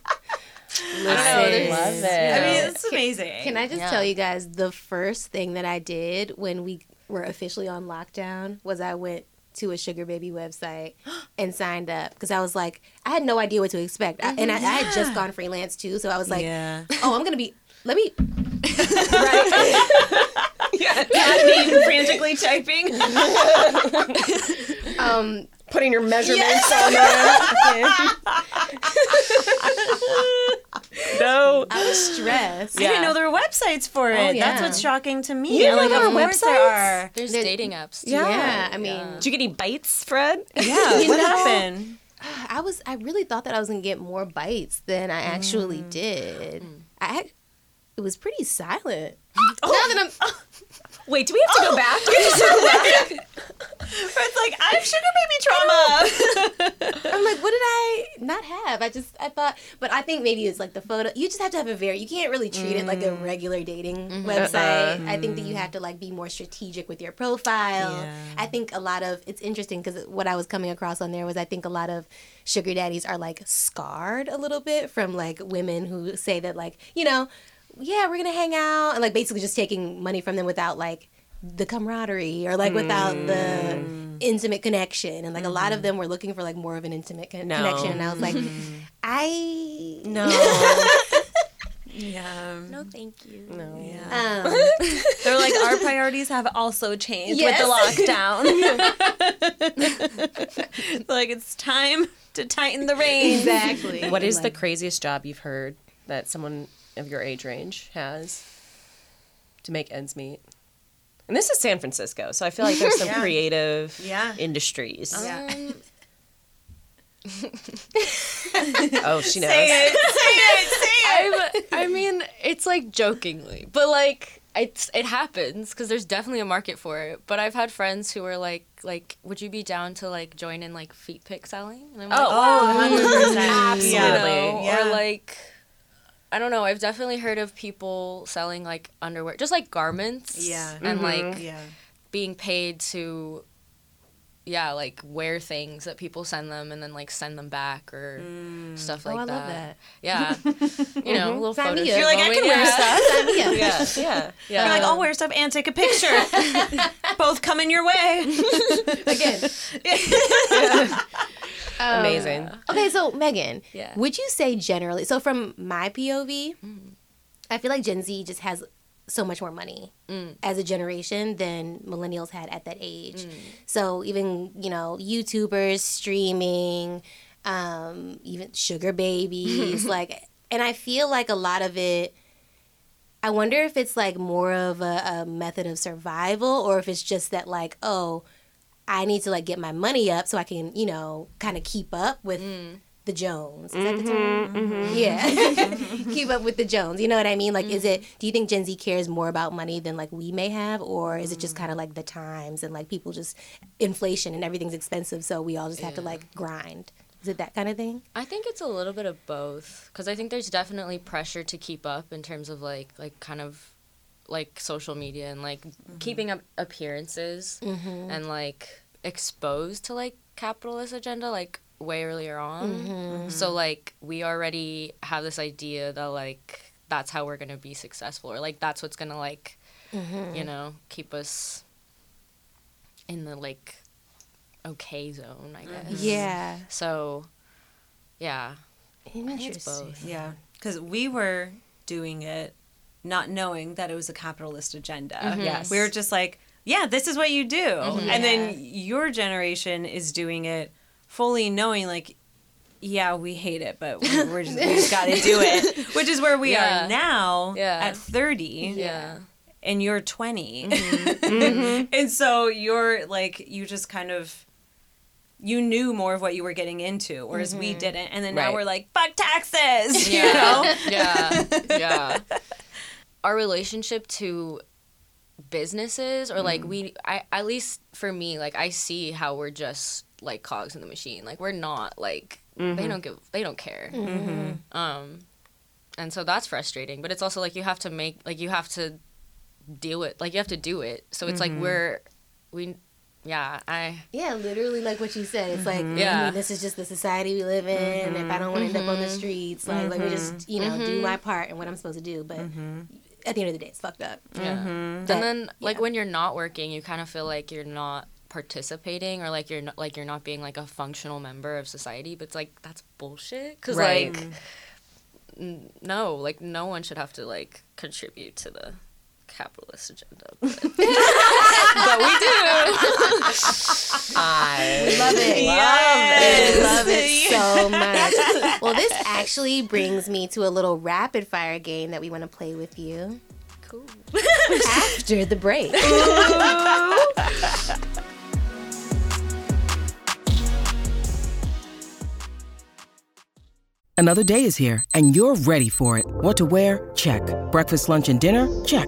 Listen. there's- love it. I mean, it's amazing. Can I just Yeah. tell you guys the first thing that I did when we were officially on lockdown was I went to a sugar baby website and signed up. Because I was like I had no idea what to expect. I, and I, I had just gone freelance too so I was like yeah. oh I'm gonna be let me Kathleen frantically typing. um Putting your measurements on there. No. I was stressed I didn't know there were websites for oh, it. Oh, That's what's shocking to me. You didn't like, know there of were there websites? are. There's There- dating apps. Too. yeah I mean Did you get any bites, Fred? Yeah. You what know? happened? I was I really thought that I was gonna get more bites than I actually mm. did mm. I it was pretty silent oh. now that I'm Wait, do we have to go oh. back? It's like I have sugar baby trauma. I'm like, what did I not have? I just, I thought, but I think maybe it's like the photo. You just have to have a very, you can't really treat it like a mm. regular dating mm-hmm. website. Uh-uh. I think that you have to like be more strategic with your profile. Yeah. I think a lot of, it's interesting because what I was coming across on there was I think a lot of sugar daddies are like scarred a little bit from like women who say that like, you know, yeah, we're gonna hang out and like basically just taking money from them without like the camaraderie or like without the intimate connection and like a lot of them were looking for like more of an intimate con- No. connection and I was like I no. yeah. No, thank you. No. um, They're like our priorities have also changed Yes. with the lockdown. like it's time to tighten the reins. exactly. What is the craziest job you've heard that someone of your age range has to make ends meet? And this is San Francisco, so I feel like there's some Yeah. creative Yeah. industries. Um, Oh, she knows. Say it, say it, say it. I'm, I mean, it's like jokingly, but like it's it happens because there's definitely a market for it. But I've had friends who are like, like, would you be down to like join in like feet pick selling? And I'm like, Oh, Absolutely. you know, Yeah. or like. I don't know. I've definitely heard of people selling like underwear, just like garments. Yeah. And mm-hmm. like Yeah. being paid to yeah like wear things that people send them and then like send them back or mm. stuff like oh, I that love that. yeah you know a little Sign photo me shoot up. You're like, I can wear yeah. stuff. Sign me. Yeah, yeah. yeah You're like, I'll wear stuff and take a picture. Both coming your way. Again. Oh, Amazing. Okay, so Megan, Yeah. would you say generally? So from my POV, mm. I feel like Gen Z just has so much more money mm. as a generation than millennials had at that age. Mm. So even you know YouTubers streaming, um, even sugar babies, like, and I feel like a lot of it. I wonder if it's like more of a, a method of survival or if it's just that like oh I need to like get my money up so I can, you know, kind of keep up with mm. the Jones. Is that the term? Mm-hmm, mm-hmm. Yeah. keep up with the Jones. You know what I mean? Like, is it, do you think Gen Z cares more about money than like we may have? Or is it just mm. kind of like the times and like people just, inflation and everything's expensive. So we all just have to like grind. Is it that kind of thing? I think it's a little bit of both because I think there's definitely pressure to keep up in terms of like like kind of like social media and like mm-hmm. keeping up appearances mm-hmm. and like exposed to like capitalist agenda like way earlier on. Mm-hmm. So like we already have this idea that like that's how we're gonna be successful or like that's what's gonna like you know keep us in the like okay zone I guess. Yeah. So, yeah, I think it's Interesting. both. Yeah, because we were doing it not knowing that it was a capitalist agenda. Mm-hmm. Yes. We were just like, yeah, this is what you do. Mm-hmm. And then your generation is doing it fully knowing, like, yeah, we hate it, but we- we're just, we just got to do it. Which is where we Yeah. are now Yeah. at 30 Yeah. and you're 20. Mm-hmm. and so you're like, you just kind of. You knew more of what you were getting into, whereas we didn't. And then now we're like, fuck taxes. You know? yeah. Yeah. Our relationship to businesses or like mm. we I at least for me like I see how we're just like cogs in the machine. Like we're not like they mm-hmm. don't give they don't care. Mm-hmm. Mm-hmm. Um and so that's frustrating, but it's also like you have to make like you have to deal with like you have to do it. So it's like we're we yeah, I Yeah, literally like what you said. It's like, I Yeah. mean, this is just the society we live in. And if I don't want to end up on the streets, like, let me just, you know, do my part and what I'm supposed to do. But at the end of the day, it's fucked up. Yeah. Mm-hmm. And then like yeah. when you're not working, you kind of feel like you're not participating or like you're not like you're not being like a functional member of society, but it's like that's bullshit cuz Right. like n- no, like no one should have to like contribute to the capitalist agenda. But, but we do. I Love it. Yes. Love it so much. Well, this actually brings me to a little rapid fire game that we want to play with you Cool. after the break. Another day is here, and you're ready for it. What to wear? Check. Breakfast, lunch, and dinner? Check.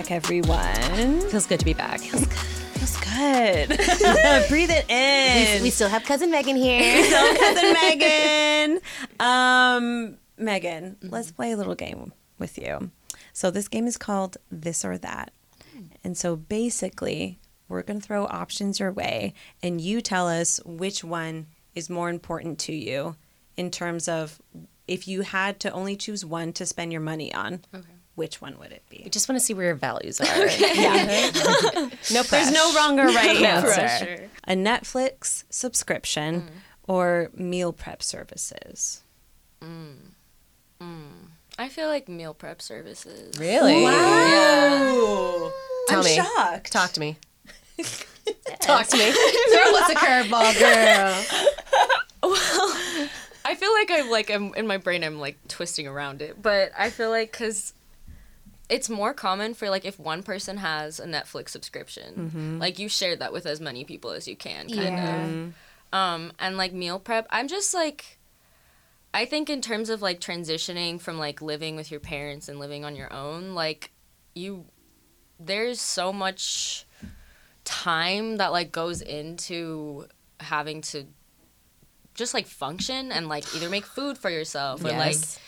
Back, everyone. feels good to be back. Feels good. Feels good. Breathe it in. we still have cousin Megan here. so cousin Megan. Um, Megan, let's play a little game with you. So this game is called This or That. And so basically, we're going to throw options your way and you tell us which one is more important to you in terms of if you had to only choose one to spend your money on, which one would it be? I just want to see where your values are. Yeah. no There's no wrong or right No answer. pressure. A Netflix subscription Mm. or meal prep services. I feel like meal prep services. Really? Yeah. Tell I'm me. shocked. Talk to me. Talk to me. Throw us a curveball, girl. Well, I feel like I'm like I'm in my brain. I'm like twisting around it, but I feel like because it's more common for like if one person has a Netflix subscription, like you share that with as many people as you can, kind Yeah. of. Um, and like meal prep, I'm just like. I think in terms of like transitioning from like living with your parents and living on your own, like you there's so much time that like goes into having to just like function and like either make food for yourself or like Yes.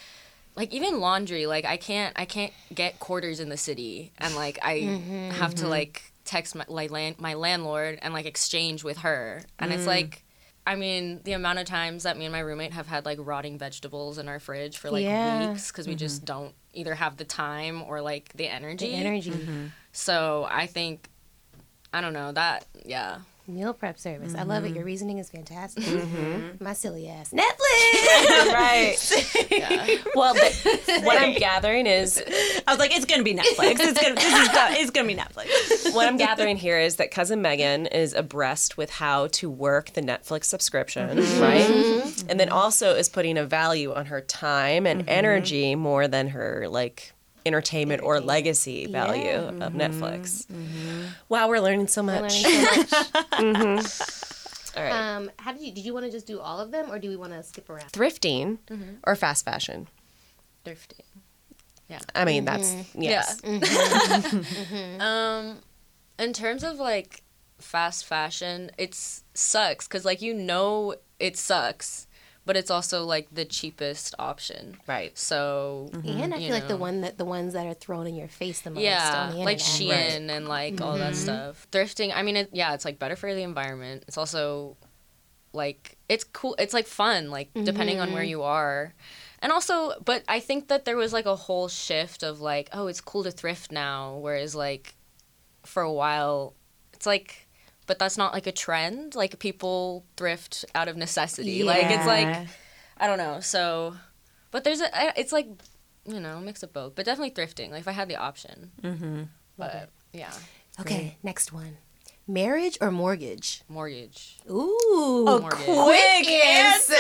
Like even laundry like i can't i can't get quarters in the city and like i mm-hmm, have to mm-hmm. like text my like land, my landlord and like exchange with her and it's mm. like I mean, the amount of times that me and my roommate have had like rotting vegetables in our fridge for like Yeah. weeks because we just mm-hmm. don't either have the time or like the energy. The energy. So I think, I don't know that. Yeah, Meal prep service. I love it. Your mm-hmm. reasoning is fantastic. Mm-hmm. My silly ass. Netflix. right. Well, the, what I'm gathering is I was like, it's gonna be Netflix. It's gonna, this is, it's gonna be Netflix. what I'm gathering here is that cousin Megan is abreast with how to work the Netflix subscription, mm-hmm. right? Mm-hmm. And then also is putting a value on her time and energy more than her like entertainment or legacy value of mm-hmm. Netflix. Mm-hmm. Wow, we're learning so much. learning so much. Mm-hmm. All right. Um, how did you? Did you want to just do all of them, or do we want to skip around? Thrifting or fast fashion? thrifting. Yeah. I mean, that's yes. Um, in terms of like fast fashion, it sucks because like you know it sucks, but it's also like the cheapest option. Right. So mm-hmm. And I you feel like the one that the ones that are thrown in your face the most. yeah, on the internet, like internet. Shein and like all that mm-hmm. stuff. Thrifting, I mean, it, yeah, it's like better for the environment. It's also like it's cool. It's like fun, like depending on where mm-hmm. you are. And also, but I think that there was like a whole shift of like, oh, it's cool to thrift now, whereas like for a while, it's like, but that's not like a trend. Like people thrift out of necessity. Like it's like, I don't know. So, but there's a it's like, you know, mix of both. But definitely thrifting. Like if I had the option. Mm-hmm. But yeah, Okay, next one. Marriage or mortgage? mortgage. Ooh. Mortgage. Quick answer.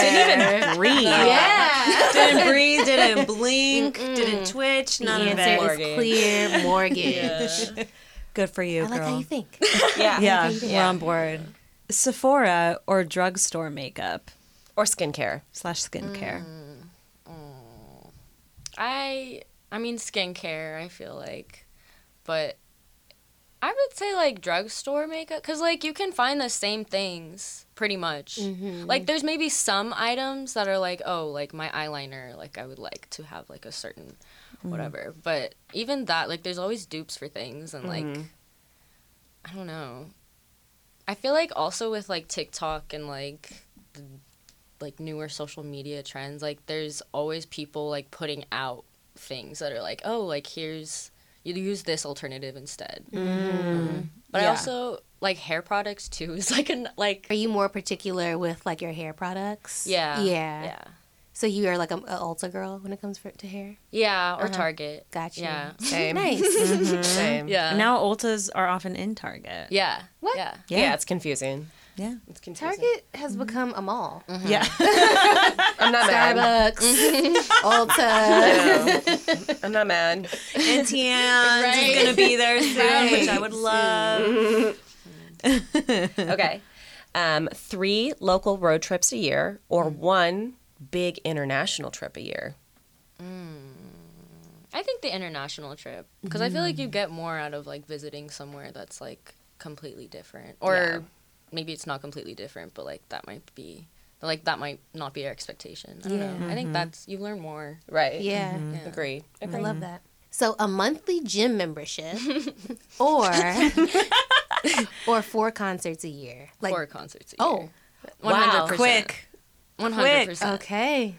Didn't even breathe. Yeah. didn't breathe, didn't blink, didn't twitch, The none of answer it. is clear mortgage. Good for you, I like girl. how you think. Yeah. yeah, think. we're on board. Sephora or drugstore makeup Or skincare. slash skincare. Mm. Mm. I I mean skincare. I feel like, but I would say like drugstore makeup because like you can find the same things pretty much. Mm-hmm. Like there's maybe some items that are like oh like my eyeliner like I would like to have like a certain Mm-hmm. whatever, but even that like there's always dupes for things and like mm-hmm. I don't know. I feel like also with like TikTok and like the like newer social media trends, like there's always people like putting out things that are like, oh, like here's you use this alternative instead. Um, but I also like hair products too. Is like an like Are you more particular with like your hair products? yeah Yeah. yeah So you are like a, a Ulta girl when it comes for, to hair? yeah or uh-huh. Target. Gotcha. Yeah. Same. Nice. Mm-hmm. Same. Yeah. Now Ultas are often in Target. Yeah. What? Yeah. Yeah. it's confusing. Yeah. It's confusing. Target has mm-hmm. become a mall. Mm-hmm. Yeah. I'm not mad. Starbucks, Ulta. I'm not mad. Auntie Anne's is gonna be there soon, which I would love. Okay. Um, three local road trips a year or one big international trip a year. Mm, I think the international trip because I feel like you mm. get more out of like visiting somewhere that's like completely different, or Yeah. maybe it's not completely different, but like that might be like that might not be your expectation. I don't know. I think mm-hmm. that's you learn more. Right. Yeah. Mm-hmm. Yeah. Agree. I love that. Mm-hmm. So a monthly gym membership or or four concerts a year. Like Four concerts. A oh. year. oh, Wow. 100%. Quick. 100%. Okay.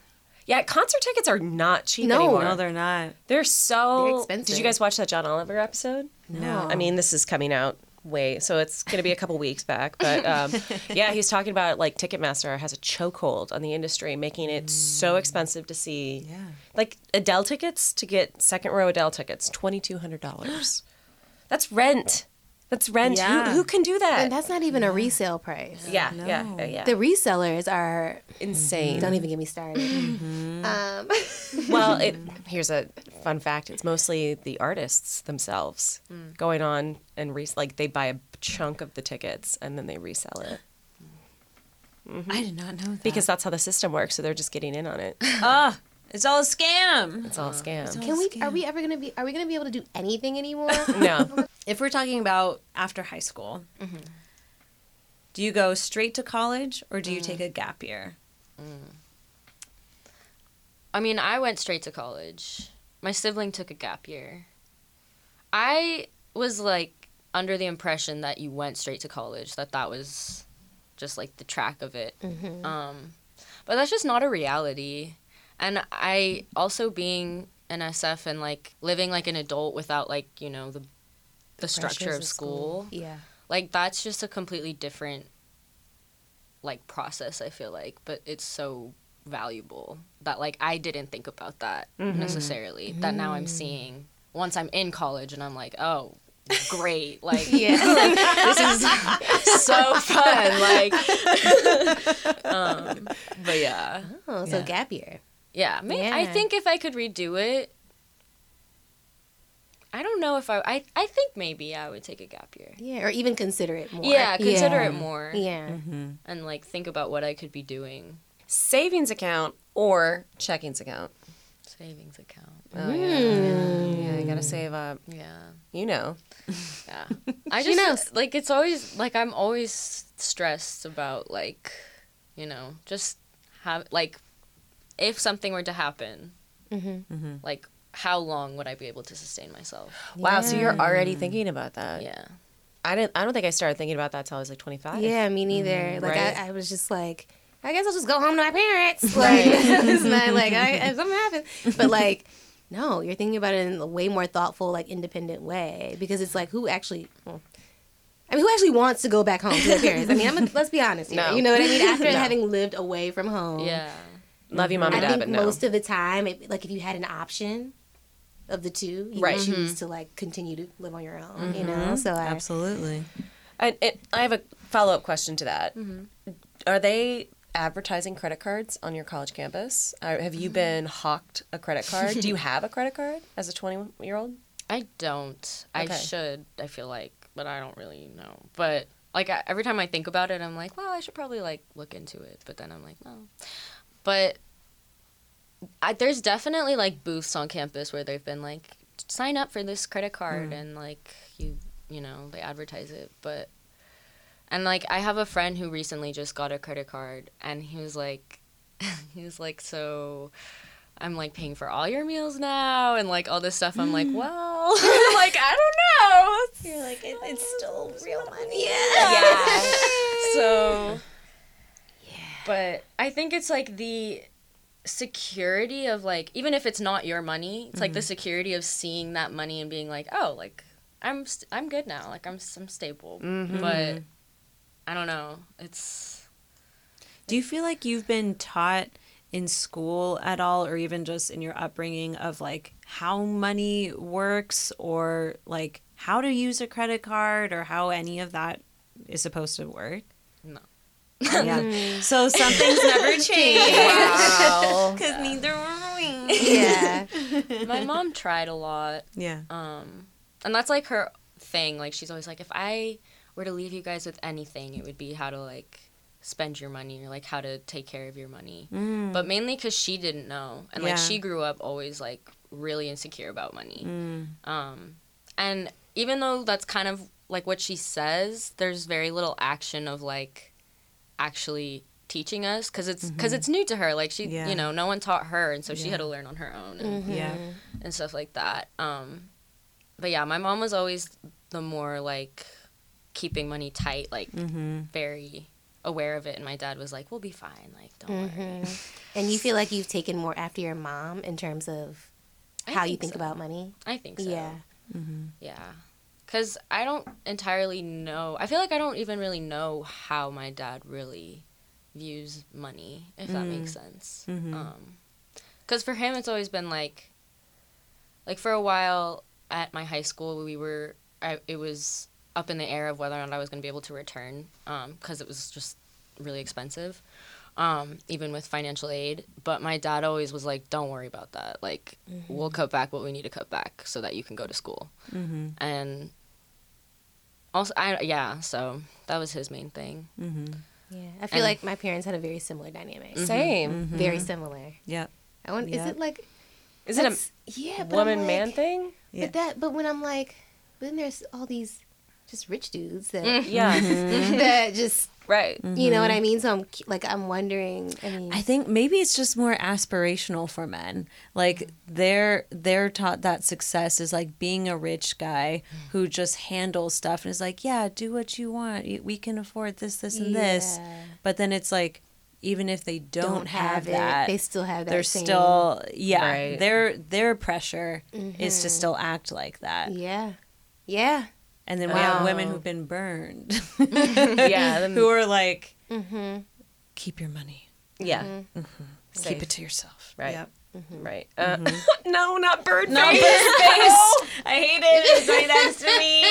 Yeah, concert tickets are not cheap No. anymore. No, they're not. They're so They're expensive. Did you guys watch that John Oliver episode? No. I mean, this is coming out way, so it's going to be a couple weeks back. But um, yeah, he's talking about like Ticketmaster has a chokehold on the industry, making it so expensive to see. Yeah. Like Adele tickets to get second row Adele tickets, twenty two hundred dollars. That's rent. That's rent. Yeah. Who, who can do that? And that's not even a resale price. yeah, yeah, yeah, yeah. The resellers are insane. don't even get me started. Um, well, it, here's a fun fact. It's mostly the artists themselves going on and re- like they buy a chunk of the tickets and then they resell it I did not know that. because that's how the system works. So they're just getting in on it. Ah, it's all a scam. It's all a uh-huh. scam. can we? Are we ever gonna be? Are we gonna be able to do anything anymore? No, If we're talking about after high school, mm-hmm. do you go straight to college or do you mm. take a gap year? Mm. I mean, I went straight to college. My sibling took a gap year. I was like under the impression that you went straight to college, that that was just like the track of it. Mm-hmm. Um, but that's just not a reality. And I also being an SF and like living like an adult without like, you know, the the structure of school. Yeah. Like that's just a completely different like process, I feel like, but it's so valuable that like I didn't think about that necessarily. That now I'm seeing once I'm in college and I'm like, oh, great. Like Yeah. this is so fun. Like um but yeah. Oh, so gap year. Yeah, may- I think if I could redo it, I don't know if I, I. I think maybe I would take a gap year. Yeah, or even consider it more. Yeah, consider Yeah. it more. Yeah. Mm-hmm. and like think about what I could be doing. savings account or checkings account. Savings account. Oh yeah, yeah, yeah. You gotta mm. save up. Yeah, You know. yeah. I just knows. like it's always like I'm always stressed about like, you know, just have like, if something were to happen, mm-hmm. Mm-hmm. like how long would I be able to sustain myself? Wow. So you're already thinking about that. Yeah. I didn't. I don't think I started thinking about that till I was like 25. Yeah, me neither. Mm-hmm. Like Right. I, I was just like, I guess I'll just go home to my parents. Like it's not like I, if something happens. But like, no, you're thinking about it in a way more thoughtful, like independent way because it's like who actually. Well, I mean, who actually wants to go back home to their parents? I mean, I'm a, let's be honest. Here. No. You know what I mean? After No. having lived away from home, Yeah. Love you, mom and I dad, think but no. most of the time, it, like if you had an option of the two, you Right. would choose mm-hmm. to like continue to live on your own. You mm-hmm. know, so I, Absolutely. And, and I have a follow up question to that. Mm-hmm. Are they advertising credit cards on your college campus? Uh, have you been hawked a credit card? Do you have a credit card as a 20 year old? I don't. I should. I feel like, but I don't really know. But like I, every time I think about it, I'm like, well, I should probably like look into it. But then I'm like, no. But I, there's definitely like booths on campus where they've been like, sign up for this credit card, mm. and like you, you know, they advertise it. But and like I have a friend who recently just got a credit card, and he was like, he was like, so. I'm like paying for all your meals now and like all this stuff. I'm like, mm. well, like I don't know. you're like, it, it's still real money. Yeah. so, but I think it's like the security of like even if it's not your money, it's like the mm-hmm. security of seeing that money and being like, oh, like I'm st- I'm good now. Like I'm I'm stable. Mm-hmm. But I don't know. It's Do you feel like you've been taught in school at all, or even just in your upbringing, of like how money works, or like how to use a credit card, or how any of that is supposed to work? No. Yeah. so some things never change. Wow. Because neither were we. Yeah. my mom tried a lot. Yeah. Um, and that's like her thing. Like she's always like, if I were to leave you guys with anything, it would be how to like spend your money or like how to take care of your money. But mainly because she didn't know, and like Yeah. she grew up always like really insecure about money. Mm. Um, and even though that's kind of like what she says, there's very little action of like actually teaching us because it's because it's new to her like she Yeah. you know no one taught her and so she had to learn on her own and Yeah. and stuff like that. Um, but yeah, my mom was always the more like keeping money tight, like Mm-hmm. very aware of it, and my dad was like, "We'll be fine. Like, don't worry." And you feel like you've taken more after your mom in terms of I how you think think so. about money. I think so. Yeah. Yeah. Cuz I don't entirely know. I feel like I don't even really know how my dad really views money, if that makes sense. Um cuz for him it's always been like like for a while at my high school we were I, it was up in the air of whether or not I was going to be able to return um cuz it was just really expensive. Um, even with financial aid, but my dad always was like, "Don't worry about that. Like, we'll cut back what we need to cut back so that you can go to school." and also I yeah, so that was his main thing. Mm-hmm. Yeah. I feel And- like my parents had a very similar dynamic. Mm-hmm. Same. Mm-hmm. Very mm-hmm. similar. Yeah. I want, Is it like Is it a yeah, but woman like- man thing? Yeah. But that but when I'm like but then there's all these just rich dudes that mm-hmm. Yeah. Mm-hmm. that just right. you know what mm-hmm. I mean? So I'm like I'm wondering. I mean, I think maybe it's just more aspirational for men. Like they're they're taught that success is like being a rich guy who just handles stuff and is like, yeah, do what you want. We can afford this, this, and this. But then it's like, even if they don't, don't have, have it. that, They still have that. they're same- still yeah. Right. Their their pressure is to still act like that. Yeah, yeah. And then we have women who've been burned, Yeah. who are like, Mm-hmm. keep your money, yeah. keep it to yourself. Right. Yep. Mm-hmm. Right. Uh, mm-hmm. no, not bird No, face. bird face. I hate it. It's right next to me.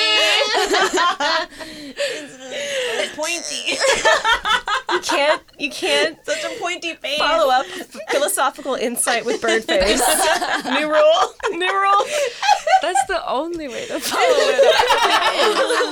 it's pointy. You can't. You can't. Such a pointy face. Follow up philosophical insight with bird face. New rule. New rule. That's the only way to follow it.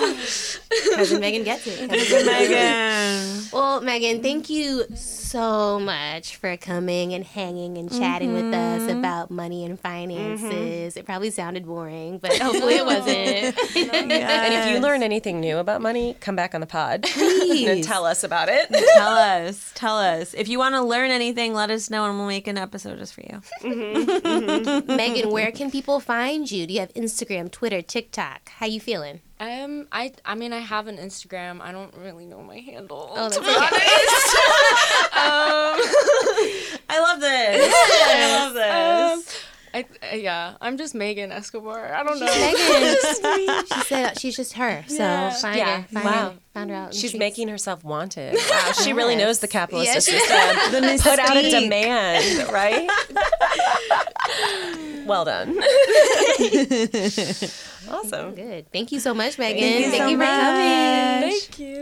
Cousin Megan gets it. Cousin Megan. Well, Megan, thank you so much for coming and hanging and chatting mm-hmm. with us mm-hmm. about money and finances. It probably sounded boring, but hopefully it wasn't. And if you learn anything new about money, come back on the pod and Please. tell us about it. tell us. Tell us. If you want to learn anything, let us know and we'll make an episode just for you. Mm-hmm. Megan, where can people find you? Do you have Instagram, Twitter, TikTok? How you feeling? Um, I I mean I have an Instagram. I don't really know my handle. Oh, to be okay. honest. I love this. I love this. Um, I uh, yeah, I'm just Megan Escobar. I don't know. Megan. she said she's just her. So Yeah. find Yeah. her. Find Wow. her. Found her out. She's making herself wanted. Wow, she really knows the capitalist Yes. system. The Put out a demand, right? Well done. awesome. Good. Thank you so much, Megan. Thank you so for coming. Thank you.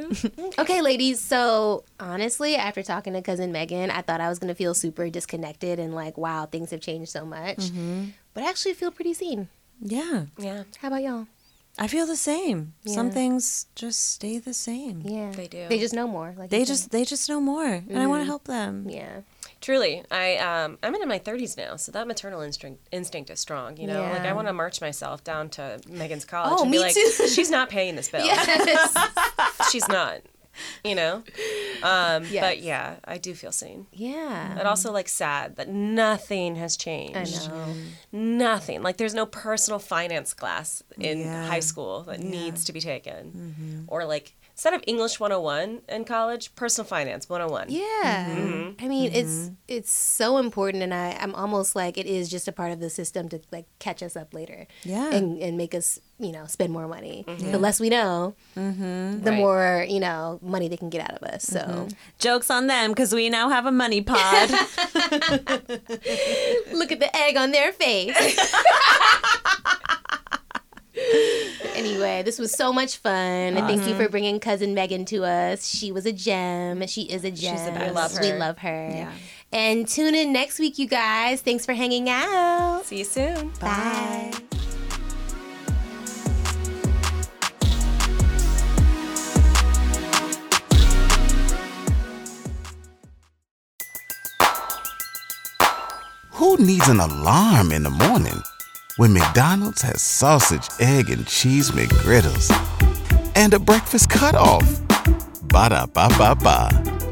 Okay, ladies. So honestly, after talking to cousin Megan, I thought I was gonna feel super disconnected and like, wow, things have changed so much. Mm-hmm. But I actually feel pretty seen. Yeah. Yeah, How about y'all? I feel the same. Some things just stay the same. Yeah, They do. They just know more. Like They just said. they just know more, and I want to help them. yeah. Truly. I um, I'm in my 30s now, so that maternal instinct instinct is strong. You know, like I want to march myself down to Megan's college Oh, and be like, too. she's not paying this bill. Yes. She's not. You know. Um, Yes. But yeah, I do feel seen. yeah. But also like sad that nothing has changed. I know. Nothing. Like there's no personal finance class in Yeah. high school that needs to be taken. Or like instead of English 101 in college, personal finance 101. Yeah. Mm-hmm. I mean, it's it's so important, and I I'm almost like it is just a part of the system to like catch us up later. Yeah. And and make us you know spend more money. The less we know, the Mm-hmm. Right. more you know money they can get out of us. So Jokes on them because we now have a money pod. look at the egg on their face. Anyway, this was so much fun. And thank you for bringing cousin Megan to us. She was a gem. She is a gem. the best. We love We her. love her. And tune in next week, you guys. Thanks for hanging out. See you soon. Bye. Who needs an alarm in the morning when McDonald's has sausage, egg, and cheese McGriddles and a breakfast cutoff? Ba da ba ba ba.